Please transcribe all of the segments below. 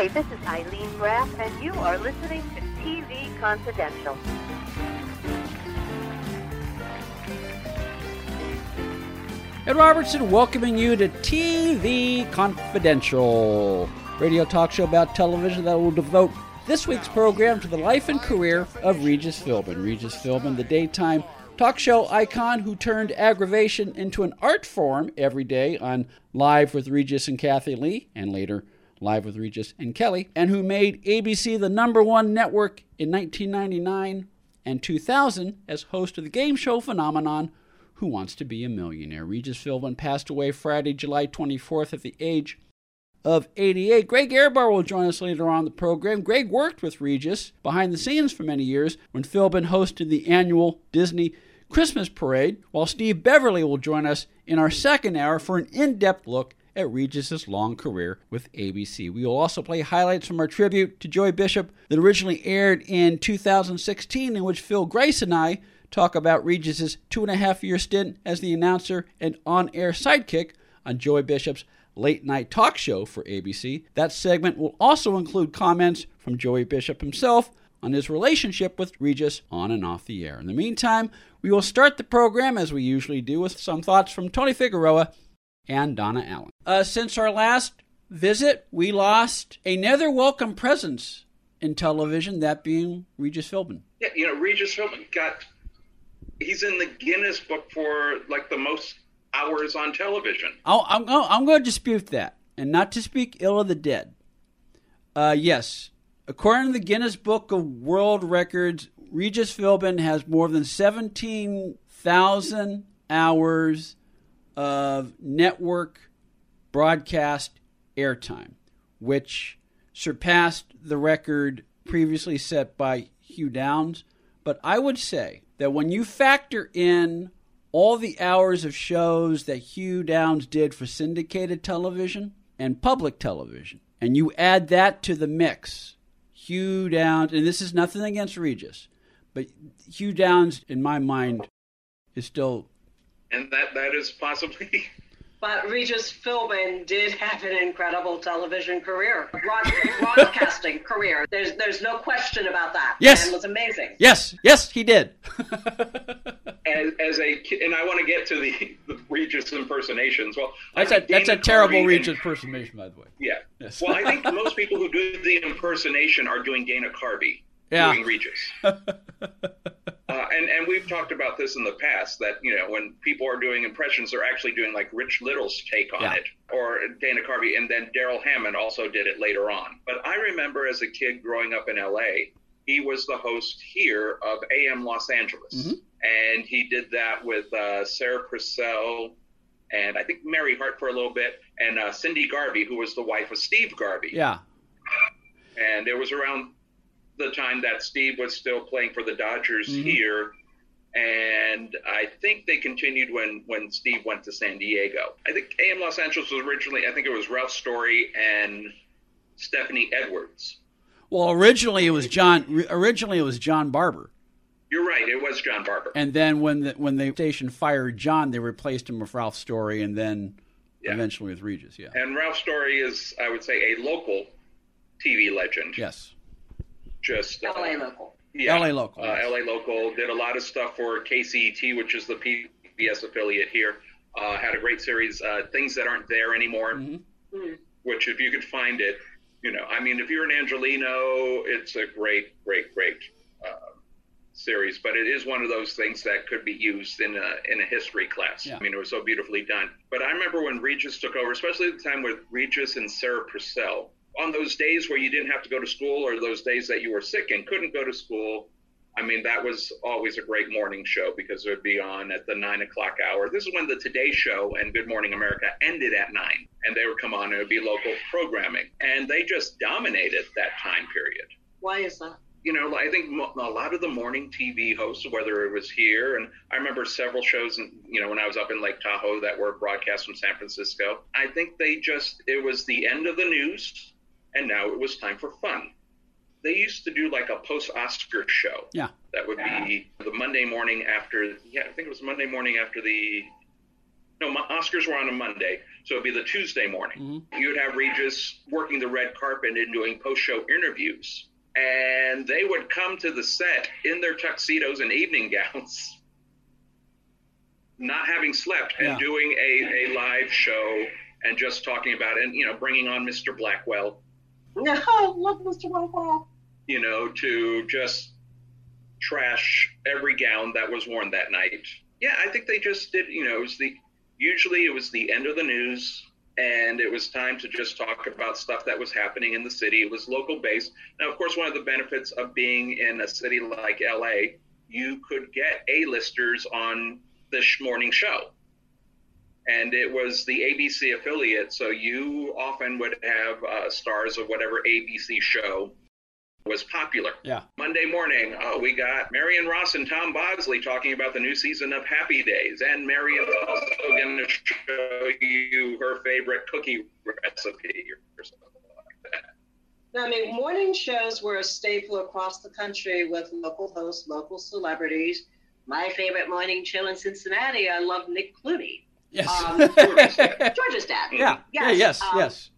Hi, this is Eileen Graff, and you are listening to TV Confidential. Ed Robertson welcoming you to TV Confidential, radio talk show about television that will devote this week's program to the life and career of Regis Philbin. Regis Philbin, the daytime talk show icon who turned aggravation into an art form every day on Live with Regis and Kathie Lee, and later Live with Regis and Kelly, and who made ABC the number one network in 1999 and 2000 as host of the game show phenomenon Who Wants to Be a Millionaire. Regis Philbin passed away Friday, July 24th at the age of 88. Greg Ehrbar will join us later on the program. Greg worked with Regis behind the scenes for many years when Philbin hosted the annual Disney Christmas Parade, while Steve Beverly will join us in our second hour for an in depth look at Regis's long career with ABC. We will also play highlights from our tribute to Joey Bishop that originally aired in 2016, in which Phil Grace and I talk about Regis's two and a half year stint as the announcer and on air sidekick on Joey Bishop's late night talk show for ABC. That segment will also include comments from Joey Bishop himself on his relationship with Regis on and off the air. In the meantime, we will start the program as we usually do with some thoughts from Tony Figueroa and Donna Allen. Uh, since our last visit, we lost another welcome presence in television, that being Regis Philbin. Yeah, you know, Regis Philbin got, he's in the Guinness book for like the most hours on television. I'll, I'm, I'm going to dispute that, and not to speak ill of the dead. Uh, yes, according to the Guinness Book of World Records, Regis Philbin has more than 17,000 hours of network broadcast airtime, which surpassed the record previously set by Hugh Downs. But I would say that when you factor in all the hours of shows that Hugh Downs did for syndicated television and public television, and you add that to the mix, Hugh Downs, and this is nothing against Regis, but Hugh Downs, in my mind, is still. And that, that is possibly. But Regis Philbin did have an incredible television career, broadcasting career. There's there's no question about that. Yes, it was amazing. Yes, yes, he did. as, as a kid, and I want to get to the, the Regis impersonations. Well, that's a that's a terrible Regis impersonation, by the way. Yeah. Yes. Well, I think most people who do the impersonation are doing Dana Carvey yeah. doing Regis. uh, and and we've talked about this in the past that you know when people are doing impressions, they're actually doing like Rich Little's take on Yeah. it, or Dana Carvey, and then Darrell Hammond also did it later on. But I remember as a kid growing up in L.A., he was the host here of AM Los Angeles, Mhm. and he did that with uh, Sarah Purcell. And I think Mary Hart for a little bit, and uh, Cindy Garvey, who was the wife of Steve Garvey Yeah, and it was around the time that Steve was still playing for the Dodgers Mhm. here. And I think they continued when, when Steve went to San Diego. I think AM Los Angeles was originally, I think it was Ralph Story and Stephanie Edwards. Well, originally it was John. Originally it was John Barber, You're right, it was John Barber. and then when the when the station fired John, they replaced him with Ralph Story, and then Yeah. eventually with Regis. Yeah. And Ralph Story is, I would say, a local TV legend. Yes. Just uh, LA local. Yeah. LA local, Uh, yes. LA local did a lot of stuff for KCET, which is the PBS affiliate here. Uh, had a great series, uh, things that aren't there anymore. Mhm. Hmm. Which, if you could find it, you know, I mean, if you're an Angeleno, it's a great, great, great uh, series. But it is one of those things that could be used in a in a history class. Yeah. I mean, it was so beautifully done. But I remember when Regis took over, especially at the time with Regis and Sarah Purcell. On those days where you didn't have to go to school, or those days that you were sick and couldn't go to school, I mean, that was always a great morning show because it would be on at the nine o'clock hour. This is when the Today Show and Good Morning America ended at nine, and they would come on and it would be local programming, and they just dominated that time period. Why is that? You know, I think a lot of the morning TV hosts, whether it was here, and I remember several shows, you know, when I was up in Lake Tahoe that were broadcast from San Francisco. I think they just, it was the end of the news, and now it was time for fun. They used to do like a post Oscar show Yeah. that would be the Monday morning after, yeah, I think it was Monday morning after the no, Oscars were on a Monday, so it'd be the Tuesday morning. Mm-hmm. You'd have Regis working the red carpet and doing post-show interviews, and they would come to the set in their tuxedos and evening gowns, not having slept, and Yeah. doing a, a live show and just talking about it, and you know, bringing on Mr. Blackwell, No, love Mr. Blackwell. you know, to just trash every gown that was worn that night. Yeah, I think they just did. You know, it was the usually it was the end of the news, and it was time to just talk about stuff that was happening in the city. It was local based. Now, of course, one of the benefits of being in a city like LA, you could get A-listers on this morning show. And it was the ABC affiliate, so you often would have uh, stars of whatever ABC show was popular. Yeah. Monday morning, oh, we got Marion Ross and Tom Bosley talking about the new season of Happy Days, and Marion's also going to show you her favorite cookie recipe or something like that. I mean, morning shows were a staple across the country with local hosts, local celebrities. My favorite morning show in Cincinnati, I love Nick Clooney. Yes. Um, George's dad. George's dad. yeah. Yeah. Yes. Yes. um, yes.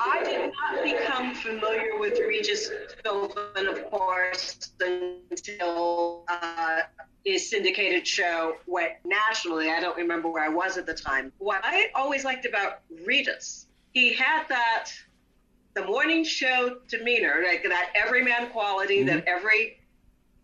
I did not become familiar with Regis Philbin, of course, until uh, his syndicated show went nationally. I don't remember where I was at the time. What I always liked about Regis, he had that the morning show demeanor, like that everyman quality that every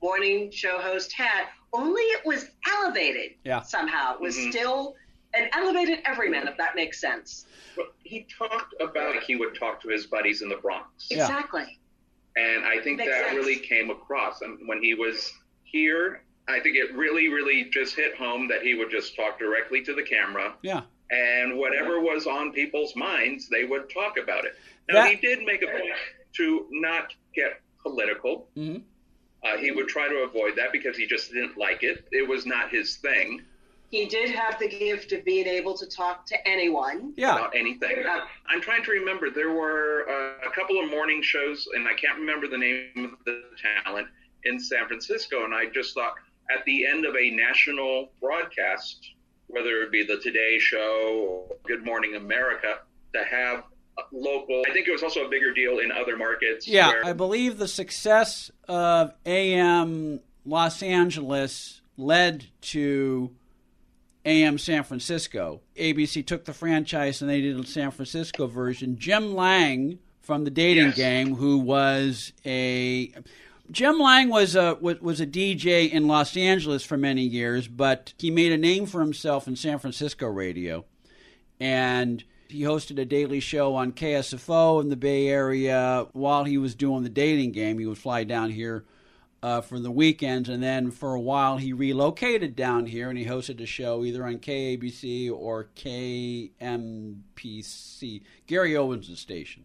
morning show host had. Only it was elevated Yeah. somehow. It was Mhm. still an elevated everyman, if that makes sense. But he talked about he would talk to his buddies in the Bronx. Yeah. Exactly. And I think Makes that sense. really came across. And when he was here, I think it really, really just hit home that he would just talk directly to the camera. Yeah. And whatever was on people's minds, they would talk about it. Now, That- he did make a point to not get political. hmm Uh, he would try to avoid that because he just didn't like it. It was not his thing He did have the gift of being able to talk to anyone. Yeah. about anything. Uh, I'm trying to remember. There were uh, a couple of morning shows, and I can't remember the name of the talent in San Francisco. And I just thought at the end of a national broadcast, whether it be the Today Show or Good Morning America, to have local. I think it was also a bigger deal in other markets. Yeah, where- I believe the success of AM Los Angeles led to AM San Francisco. ABC took the franchise and they did a San Francisco version. Jim Lang from the Dating Yes. Game, who was a Jim Lang was a was, was a DJ in Los Angeles for many years, but he made a name for himself in San Francisco radio and he hosted a daily show on KSFO in the Bay Area while he was doing the dating game. He would fly down here uh, for the weekends, and then for a while he relocated down here and he hosted a show either on KABC or KMPC, Gary Owens' station.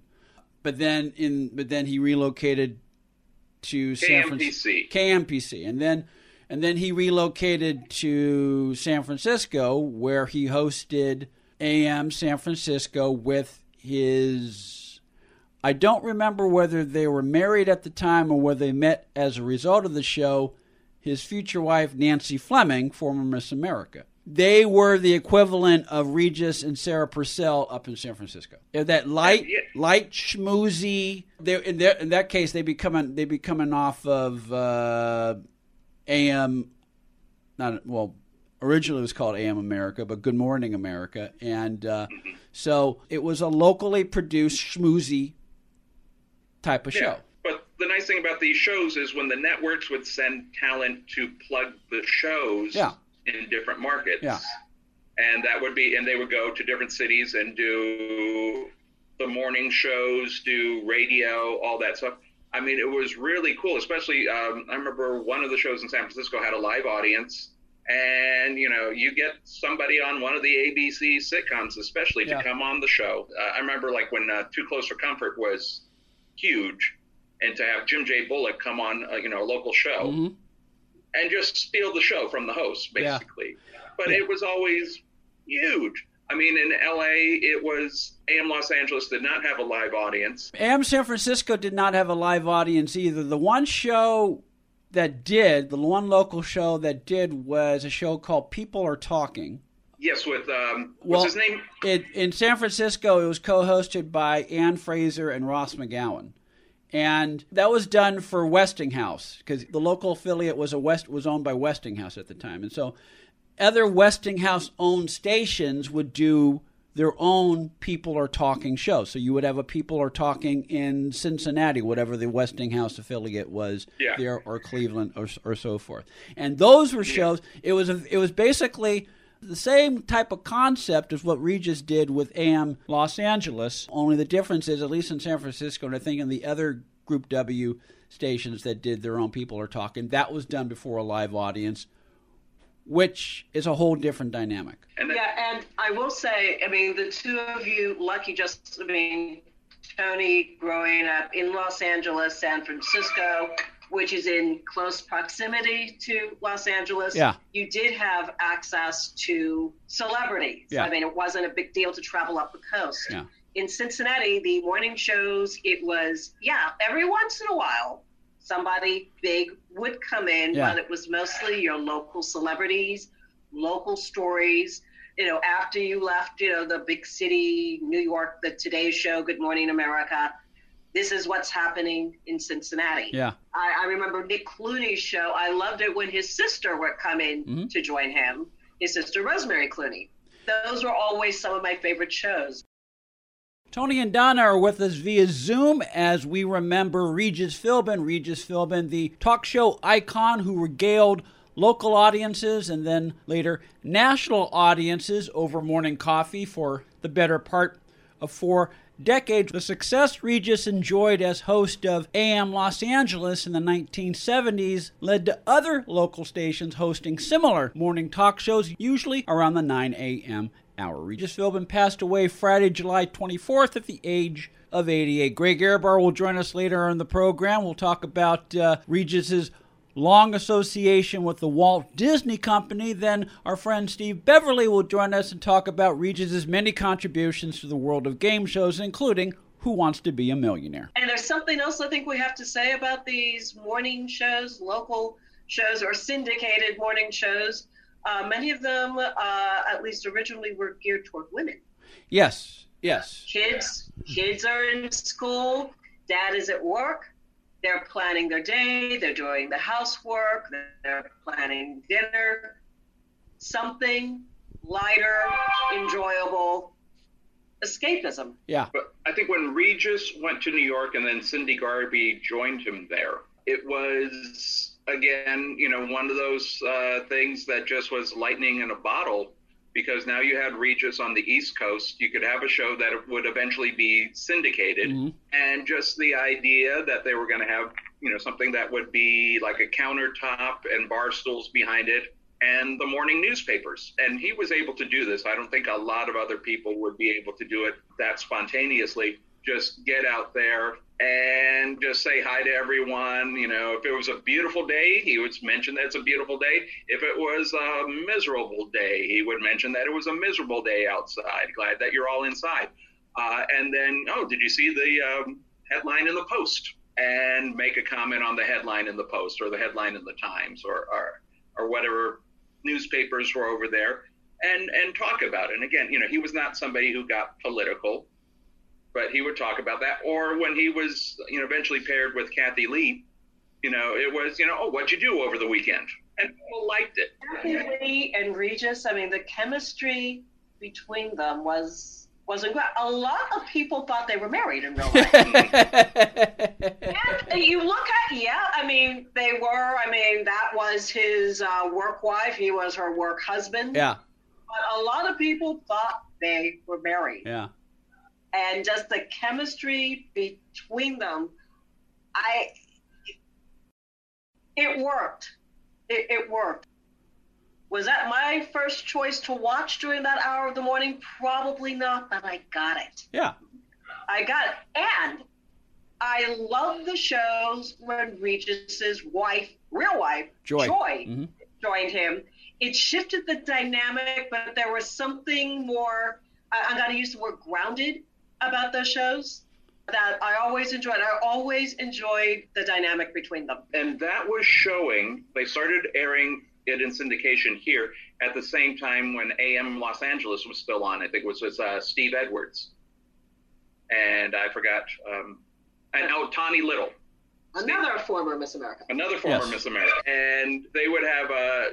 But then in but then he relocated to San Francisco. KMPC. KMPC, and then and then he relocated to San Francisco, where he hosted AM San Francisco with his. I don't remember whether they were married at the time or whether they met as a result of the show. His future wife, Nancy Fleming, former Miss America. They were the equivalent of Regis and Sarah Purcell up in San Francisco. They're that light, light schmoozy. They in, their, in that case, they be coming they be coming off of uh, AM. Not well. Originally, it was called AM America, but Good Morning America, and uh, so it was a locally produced schmoozy type of Yeah. show. But the nice thing about these shows is when the networks would send talent to plug the shows Yeah. in different markets. Yeah. And that would be, and they would go to different cities and do the morning shows, do radio, all that stuff. I mean, it was really cool, especially, um, I remember one of the shows in San Francisco had a live audience. And, you know, you get somebody on one of the ABC sitcoms, especially Yeah. to come on the show. Uh, I remember, like, when uh, Too Close for Comfort was huge, and to have Jim J. Bullock come on, uh, you know, a local show Mhm. and just steal the show from the host, Yeah. basically. But Yeah. it was always huge. I mean, in LA, it was AM Los Angeles did not have a live audience. AM San Francisco did not have a live audience either. The one show that did, the one local show that did, was a show called People Are Talking. Yes, with um, Well- what's his name? It, in San Francisco, it was co-hosted by Ann Fraser and Ross McGowan, and that was done for Westinghouse because the local affiliate was a West was owned by Westinghouse at the time, and so other Westinghouse-owned stations would do their own people are talking shows. So you would have a people are talking in Cincinnati, whatever the Westinghouse affiliate was Yeah. there, or Cleveland, or, or so forth. And those were shows. It was a, it was basically the same type of concept as what Regis did with AM Los Angeles. Only the difference is, at least in San Francisco, and I think in the other Group W stations that did their own people are talking, that was done before a live audience, which is a whole different dynamic. And then, Yeah, and I will say, I mean, the two of you, lucky just, I mean, Tony growing up in Los Angeles, San Francisco, which is in close proximity to Los Angeles. Yeah. You did have access to celebrities. Yeah. I mean, it wasn't a big deal to travel up the coast. Yeah. In Cincinnati, the morning shows, it was, yeah, every once in a while, somebody big would come in, Yeah. but it was mostly your local celebrities, local stories. You know, after you left, you know, the big city, New York, the Today Show, Good Morning America, this is what's happening in Cincinnati. Yeah. I, I remember Nick Clooney's show. I loved it when his sister would come in Mhm. to join him, his sister Rosemary Clooney. Those were always some of my favorite shows. Tony and Donna are with us via Zoom as we remember Regis Philbin. Regis Philbin, the talk show icon who regaled local audiences and then later national audiences over morning coffee for the better part of four decades. The success Regis enjoyed as host of AM Los Angeles in the 1970s led to other local stations hosting similar morning talk shows, usually around the 9 a.m. hour. Regis Philbin passed away Friday, July 24th at the age of 88. Greg Ehrbar will join us later in the program. We'll talk about uh, Regis's long association with the Walt Disney Company. Then our friend Steve Beverly will join us and talk about Regis's many contributions to the world of game shows, including Who Wants to Be a Millionaire. And there's something else I think we have to say about these morning shows, local shows, or syndicated morning shows. Uh, many of them, uh, at least originally, were geared toward women. Yes, yes. Kids, kids are in school. Dad is at work. They're planning their day. They're doing the housework. They're planning dinner. Something lighter, enjoyable, escapism. Yeah. but I think when Regis went to New York and then Cindy Garvey joined him there, it was again, you know, one of those uh, things that just was lightning in a bottle. Because now you had Regis on the East Coast, you could have a show that would eventually be syndicated, Mhm. and just the idea that they were going to have, you know, something that would be like a countertop and bar stools behind it, and the morning newspapers. And he was able to do this. I don't think a lot of other people would be able to do it that spontaneously. Just get out there and just say hi to everyone. You know, if it was a beautiful day, he would mention that it's a beautiful day. If it was a miserable day, he would mention that it was a miserable day outside. Glad that you're all inside. Uh, and then, oh, did you see the um, headline in the Post? And make a comment on the headline in the Post or the headline in the Times or or, or whatever newspapers were over there, and and talk about it. And again, you know, he was not somebody who got political, but he would talk about that. Or when he was, you know, eventually paired with Kathie Lee, you know, it was, you know, oh, what'd you do over the weekend? And people liked it. Kathie Lee and Regis, I mean, the chemistry between them was wasn't great. A lot of people thought they were married in real life. and you look at, yeah, I mean, they were. I mean, that was his uh, work wife. He was her work husband. yeah, But a lot of people thought they were married. yeah. And just the chemistry between them, I, it worked. It, it worked. Was that my first choice to watch during that hour of the morning? Probably not, but I got it. Yeah. I got it. And I love the shows when Regis's wife, real wife, Joy. Joy Mhm. joined him. It shifted the dynamic, but there was something more, I'm going to use the word grounded about those shows that I always enjoyed. I always enjoyed the dynamic between them. And that was showing, they started airing it in syndication here at the same time when AM Los Angeles was still on. I think it was, was uh, Steve Edwards. And I forgot, um, and oh, Tawny Little. Another former Miss America. Another former Yes. Miss America. And they would have uh,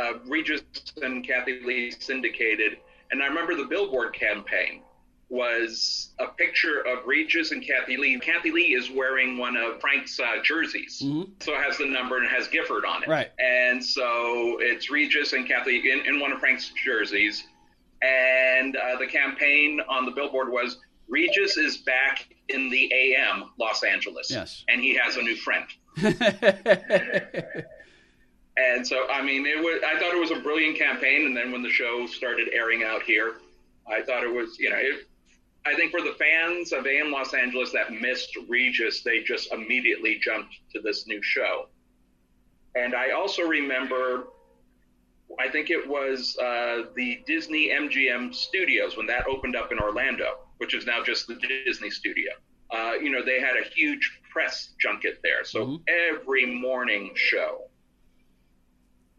uh, Regis and Kathie Lee syndicated. And I remember the Billboard campaign was a picture of Regis and Kathie Lee. Kathie Lee is wearing one of Frank's uh, jerseys. Mhm. So it has the number and it has Gifford on it. Right. And so it's Regis and Kathie in, in one of Frank's jerseys. And uh, the campaign on the billboard was Regis is back in the AM Los Angeles. Yes. And he has a new friend. And so, I mean, it was. I thought it was a brilliant campaign. And then when the show started airing out here, I thought it was, you know, it, I think for the fans of AM Los Angeles that missed Regis, they just immediately jumped to this new show. And I also remember, I think it was uh, the Disney MGM Studios when that opened up in Orlando, which is now just the Disney Studio. Uh, you know, they had a huge press junket there. So Mhm. every morning show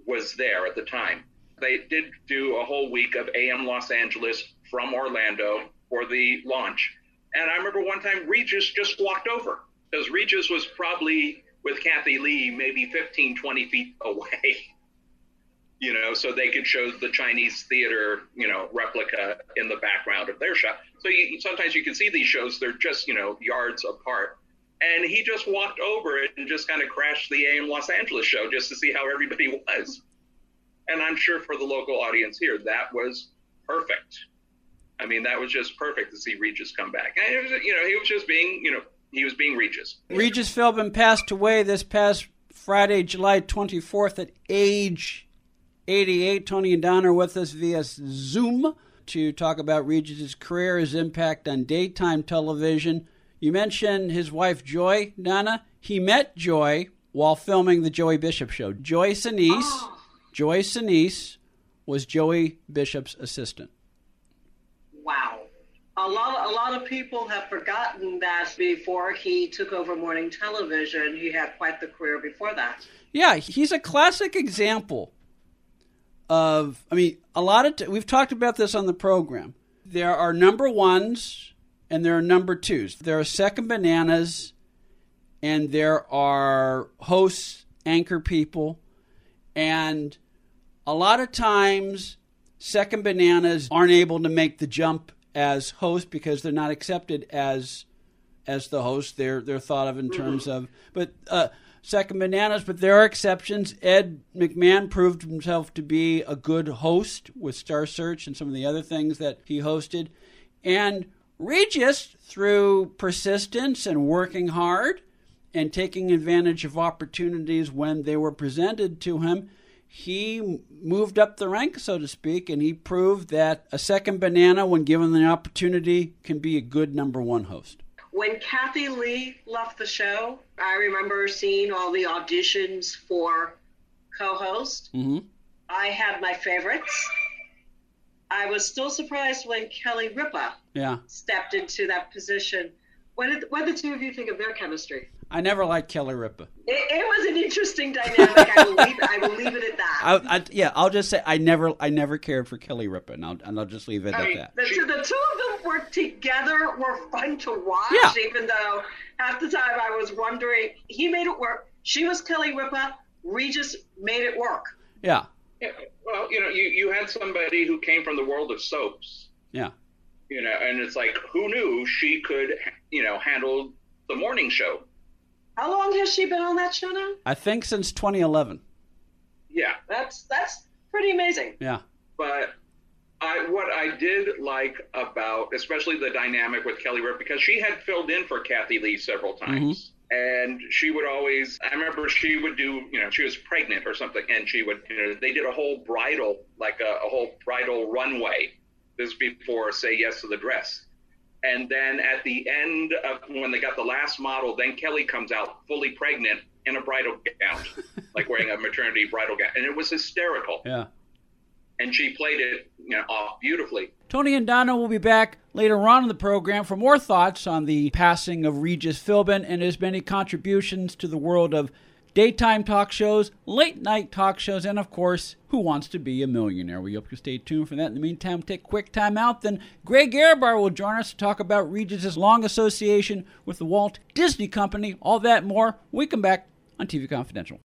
was there at the time. They did do a whole week of AM Los Angeles from Orlando for the launch. And I remember one time Regis just walked over because Regis was probably with Kathie Lee maybe 15, 20 feet away. You know, so they could show the Chinese theater, you know, replica in the background of their shot. So you, sometimes you can see these shows; they're just, you know, yards apart. And he just walked over it and just kind of crashed the AM Los Angeles show just to see how everybody was. And I'm sure for the local audience here, that was perfect. I mean, that was just perfect to see Regis come back. And it was, you know, he was just being, you know, he was being Regis. Regis Philbin passed away this past Friday, July 24th at age 88. Tony and Don are with us via Zoom to talk about Regis's career, his impact on daytime television. You mentioned his wife, Joy, Donna. He met Joy while filming the Joey Bishop show. Joy Senese, ah. Joy Senese was Joey Bishop's assistant. A lot, a lot of people have forgotten that before he took over morning television, he had quite the career before that. Yeah, he's a classic example of. I mean, a lot of t- we've talked about this on the program. There are number ones and there are number twos. There are second bananas, and there are hosts, anchor people, and a lot of times second bananas aren't able to make the jump as host because they're not accepted as as the host. They're they're thought of in terms of but uh, second bananas. But there are exceptions. Ed McMahon proved himself to be a good host with Star Search and some of the other things that he hosted, and Regis through persistence and working hard and taking advantage of opportunities when they were presented to him. He moved up the rank, so to speak, and he proved that a second banana, when given the opportunity, can be a good number one host. When Kathie Lee left the show, I remember seeing all the auditions for co-host. Mm-hmm. I had my favorites. I was still surprised when Kelly Ripa Yeah, stepped into that position. What did, what did the two of you think of their chemistry? I never liked Kelly Ripa. It, it was an interesting dynamic. I will leave, I will leave it at that. I, I, yeah, I'll just say I never, I never cared for Kelly Ripa, and I'll, and I'll just leave it I at mean, that. The, two- the two of them were together were fun to watch, Yeah. even though half the time I was wondering. He made it work. She was Kelly Ripa. Regis made it work. Yeah, Yeah, well, you know, you, you had somebody who came from the world of soaps, yeah, you know, and it's like, who knew she could, you know, handle the morning show? How long has she been on that show now? I think since 2011. Yeah, That's that's pretty amazing. Yeah, but I what I did like about, especially the dynamic with Kelly Ripa, because she had filled in for Kathie Lee several mm-hmm. times. And she would always, I remember she would do, you know, she was pregnant or something, and she would, you know, they did a whole bridal, like a, a whole bridal runway. This before Say Yes to the Dress. And then at the end of when they got the last model, then Kelly comes out fully pregnant in a bridal gown, like wearing a maternity bridal gown. And it was hysterical. yeah. And she played it, you know, off beautifully. Tony and Donna will be back later on in the program for more thoughts on the passing of Regis Philbin and his many contributions to the world of daytime talk shows, late night talk shows, and of course, Who Wants to Be a Millionaire? We hope you stay tuned for that. In the meantime, take a quick time out. Then Greg Ehrbar will join us to talk about Regis's long association with the Walt Disney Company. All that more. We come back on TV Confidential.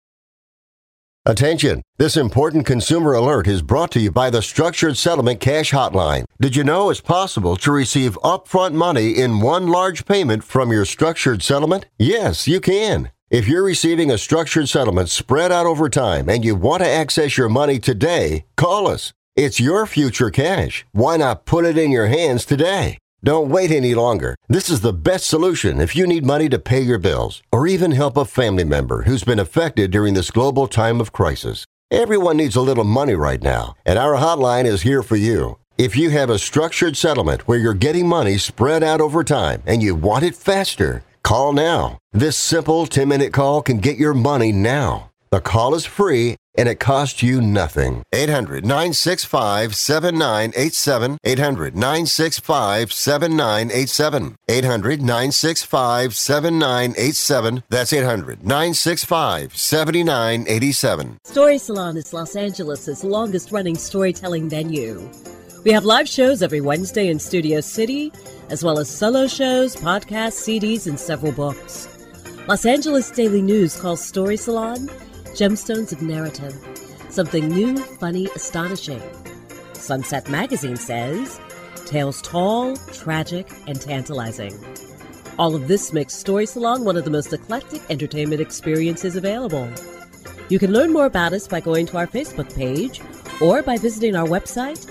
Attention! This important consumer alert is brought to you by the Structured Settlement Cash Hotline. Did you know it's possible to receive upfront money in one large payment from your structured settlement? Yes, you can. If you're receiving a structured settlement spread out over time and you want to access your money today, call us. It's your future cash. Why not put it in your hands today? Don't wait any longer. This is the best solution if you need money to pay your bills or even help a family member who's been affected during this global time of crisis. Everyone needs a little money right now, and our hotline is here for you. If you have a structured settlement where you're getting money spread out over time and you want it faster, call now. This simple 10 minute call can get your money now. The call is free and it costs you nothing. 800 965 7987. 800 965 7987. 800 965 7987. That's 800 965 7987. Story Salon is Los Angeles' longest running storytelling venue. We have live shows every Wednesday in Studio City, as well as solo shows, podcasts, CDs, and several books. Los Angeles Daily News calls Story Salon Gemstones of Narrative. Something new, funny, astonishing. Sunset Magazine says tales tall, tragic, and tantalizing. All of this makes Story Salon one of the most eclectic entertainment experiences available. You can learn more about us by going to our Facebook page or by visiting our website